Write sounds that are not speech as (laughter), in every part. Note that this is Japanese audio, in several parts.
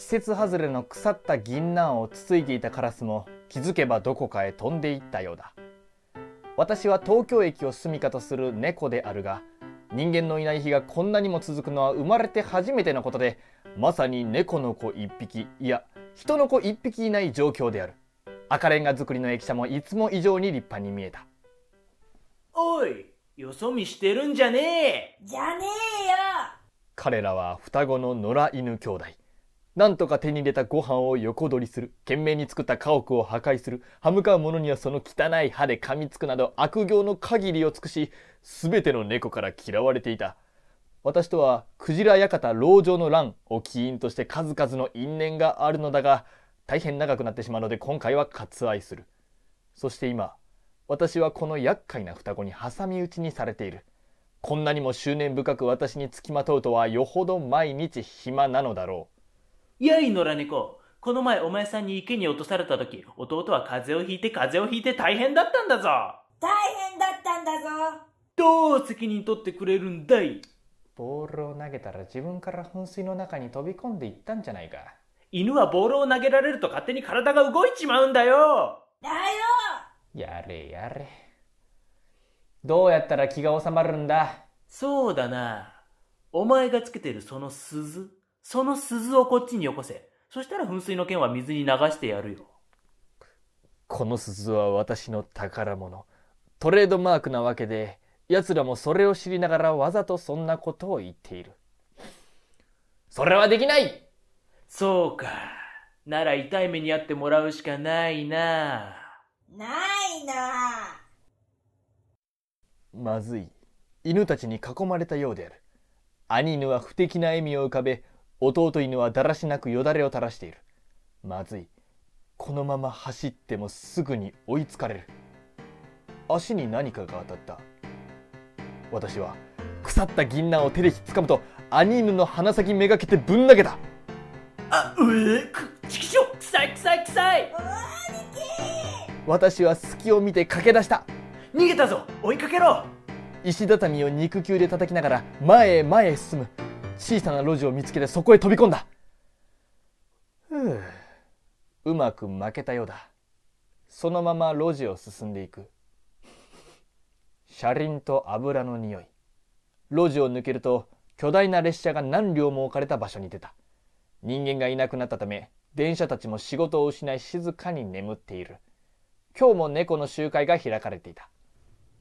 季節外れの腐った銀杏をつついていたカラスも気づけばどこかへ飛んでいったようだ。私は東京駅を住処とする猫であるが人間のいない日がこんなにも続くのは生まれて初めてのことでまさに猫の子一匹いや人の子一匹いない状況である。赤レンガ造りの駅舎もいつも以上に立派に見えた。おいよそ見してるんじゃねえ。じゃねえよ。彼らは双子の野良犬兄弟なんとか手に入れたご飯を横取りする。懸命に作った家屋を破壊する。歯向かう者にはその汚い歯で噛みつくなど悪行の限りを尽くし全ての猫から嫌われていた。私とはクジラ館籠城の乱を起因として数々の因縁があるのだが大変長くなってしまうので今回は割愛する。そして今私はこの厄介な双子に挟み撃ちにされている。こんなにも執念深く私につきまとうとはよほど毎日暇なのだろう。やい野良猫この前お前さんに池に落とされた時弟は風邪をひいて風邪をひいて大変だったんだぞ。大変だったんだぞ。どう責任取ってくれるんだい？ボールを投げたら自分から噴水の中に飛び込んでいったんじゃないか。犬はボールを投げられると勝手に体が動いちまうんだよ。だよ。やれやれ。どうやったら気が収まるんだ？そうだな。お前がつけてるその鈴その鈴をこっちによこせ。そしたら噴水の剣は水に流してやるよ。この鈴は私の宝物。トレードマークなわけで奴らもそれを知りながらわざとそんなことを言っている。それはできない！そうか。なら痛い目に遭ってもらうしかないな。ないな。まずい。犬たちに囲まれたようである。兄犬は不敵な笑みを浮かべ弟犬はだらしなくよだれを垂らしている。まずい。このまま走ってもすぐに追いつかれる。足に何かが当たった。私は腐った銀杏を手でひっつかむと兄犬の鼻先めがけてぶん投げた。あうえくちきしょ臭い臭い。臭い私は隙を見て駆け出した。逃げたぞ追いかけろ。石畳を肉球で叩きながら前へ前へ進む小さな路地を見つけてそこへ飛び込んだ。ふう。うまく負けたようだ。そのまま路地を進んでいく。車輪と油の匂い。路地を抜けると巨大な列車が何両も置かれた場所に出た。人間がいなくなったため電車たちも仕事を失い静かに眠っている。今日も猫の集会が開かれていた。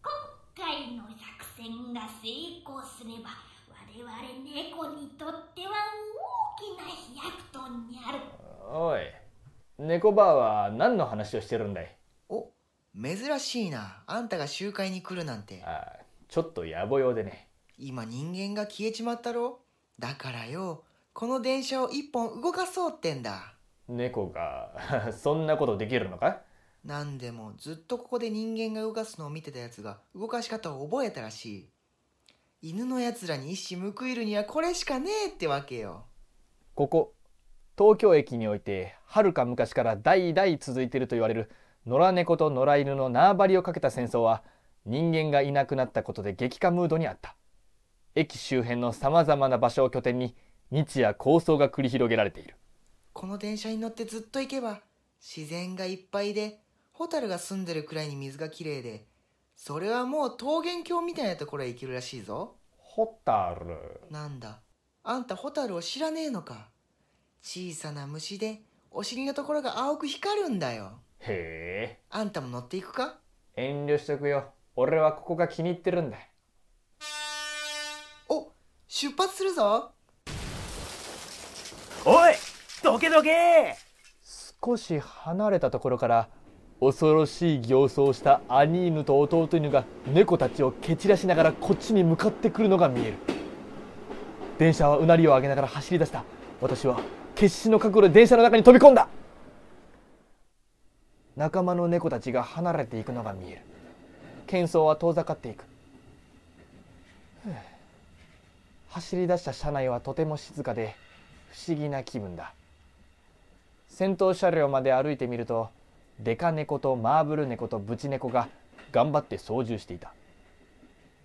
今回の作戦が成功すれば我々猫にとっては大きな飛躍とにる。おい猫バーは何の話をしてるんだい？お珍しいな。あんたが集会に来るなんて。ああちょっと野暮用でね。今人間が消えちまったろ？だからよこの電車を一本動かそうってんだ。猫が (laughs) そんなことできるのか？なんでもずっとここで人間が動かすのを見てたやつが動かし方を覚えたらしい犬のやつらに一矢報いるにはこれしかねえってわけよ。ここ東京駅においてはるか昔から代々続いていると言われる野良猫と野良犬の縄張りをかけた戦争は人間がいなくなったことで激化ムードにあった。駅周辺のさまざまな場所を拠点に日夜抗争が繰り広げられている。この電車に乗ってずっと行けば自然がいっぱいでホタルが住んでるくらいに水がきれいでそれはもう桃源郷みたいなところへ行けるらしいぞ。ホタル。なんだ。あんたホタルを知らねえのか。小さな虫でお尻のところが青く光るんだよ。へえ。あんたも乗っていくか？遠慮しとくよ。俺はここが気に入ってるんだ。お出発するぞ。おいどけどけ。少し離れたところから恐ろしい形相をした兄犬と弟犬が猫たちを蹴散らしながらこっちに向かってくるのが見える。電車はうなりを上げながら走り出した。私は決死の覚悟で電車の中に飛び込んだ。仲間の猫たちが離れていくのが見える。喧騒は遠ざかっていく。走り出した車内はとても静かで不思議な気分だ。先頭車両まで歩いてみるとデカ猫とマーブル猫とブチ猫が頑張って操縦していた。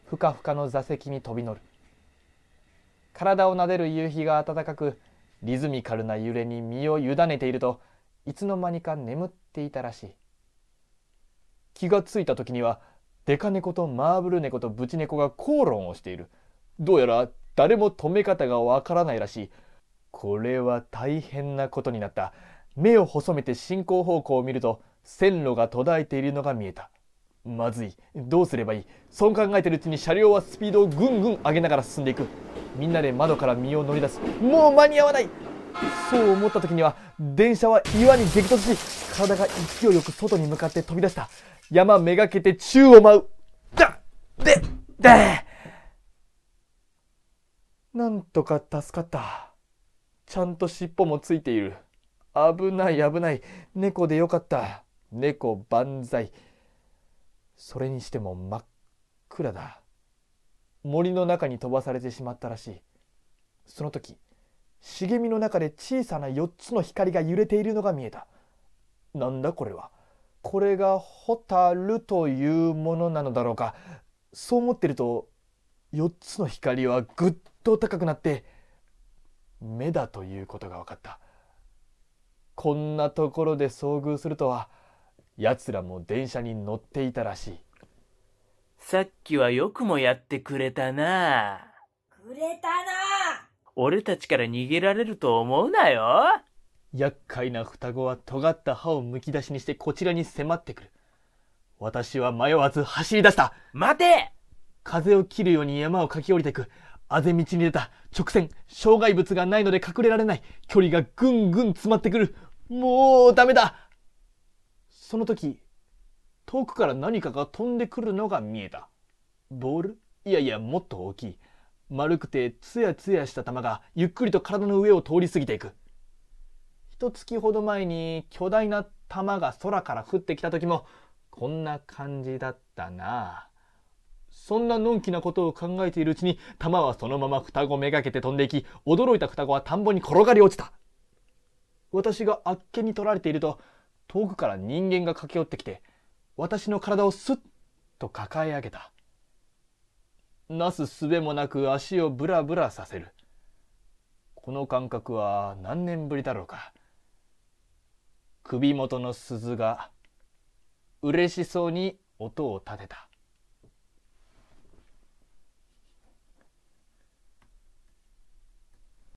ふかふかの座席に飛び乗る。体を撫でる夕日が暖かくリズミカルな揺れに身を委ねているといつの間にか眠っていたらしい。気がついた時にはデカ猫とマーブル猫とブチ猫が口論をしている。どうやら誰も止め方がわからないらしい。これは大変なことになった。目を細めて進行方向を見ると線路が途絶えているのが見えた。まずい。どうすればいい？そう考えてるうちに車両はスピードをぐんぐん上げながら進んでいく。みんなで窓から身を乗り出す。もう間に合わない。そう思った時には電車は岩に激突し体が勢いよく外に向かって飛び出した。山めがけて宙を舞う。だででなんとか助かった。ちゃんと尻尾もついている。危ない危ない。猫でよかった。猫万歳。それにしても真っ暗だ。森の中に飛ばされてしまったらしい。その時茂みの中で小さな4つの光が揺れているのが見えた。なんだこれは。これがホタルというものなのだろうか。そう思ってると4つの光はぐっと高くなって目だということが分かった。こんなところで遭遇するとは奴らも電車に乗っていたらしい。さっきはよくもやってくれたな。くれたな。俺たちから逃げられると思うなよ。厄介な双子は尖った歯をむき出しにしてこちらに迫ってくる。私は迷わず走り出した。待て。風を切るように山を駆け下りていくあぜ道に出た直線障害物がないので隠れられない距離がぐんぐん詰まってくる。もうダメだ。その時遠くから何かが飛んでくるのが見えた。ボール？いやいやもっと大きい。丸くてツヤツヤした球がゆっくりと体の上を通り過ぎていく。一月ほど前に巨大な玉が空から降ってきた時もこんな感じだったな。そんなのんきなことを考えているうちに玉はそのまま双子めがけて飛んでいき驚いた双子は田んぼに転がり落ちた。私があっけに取られていると遠くから人間が駆け寄ってきて私の体をスッと抱え上げた。なすすべもなく足をブラブラさせる。この感覚は何年ぶりだろうか。首元の鈴が嬉しそうに音を立てた。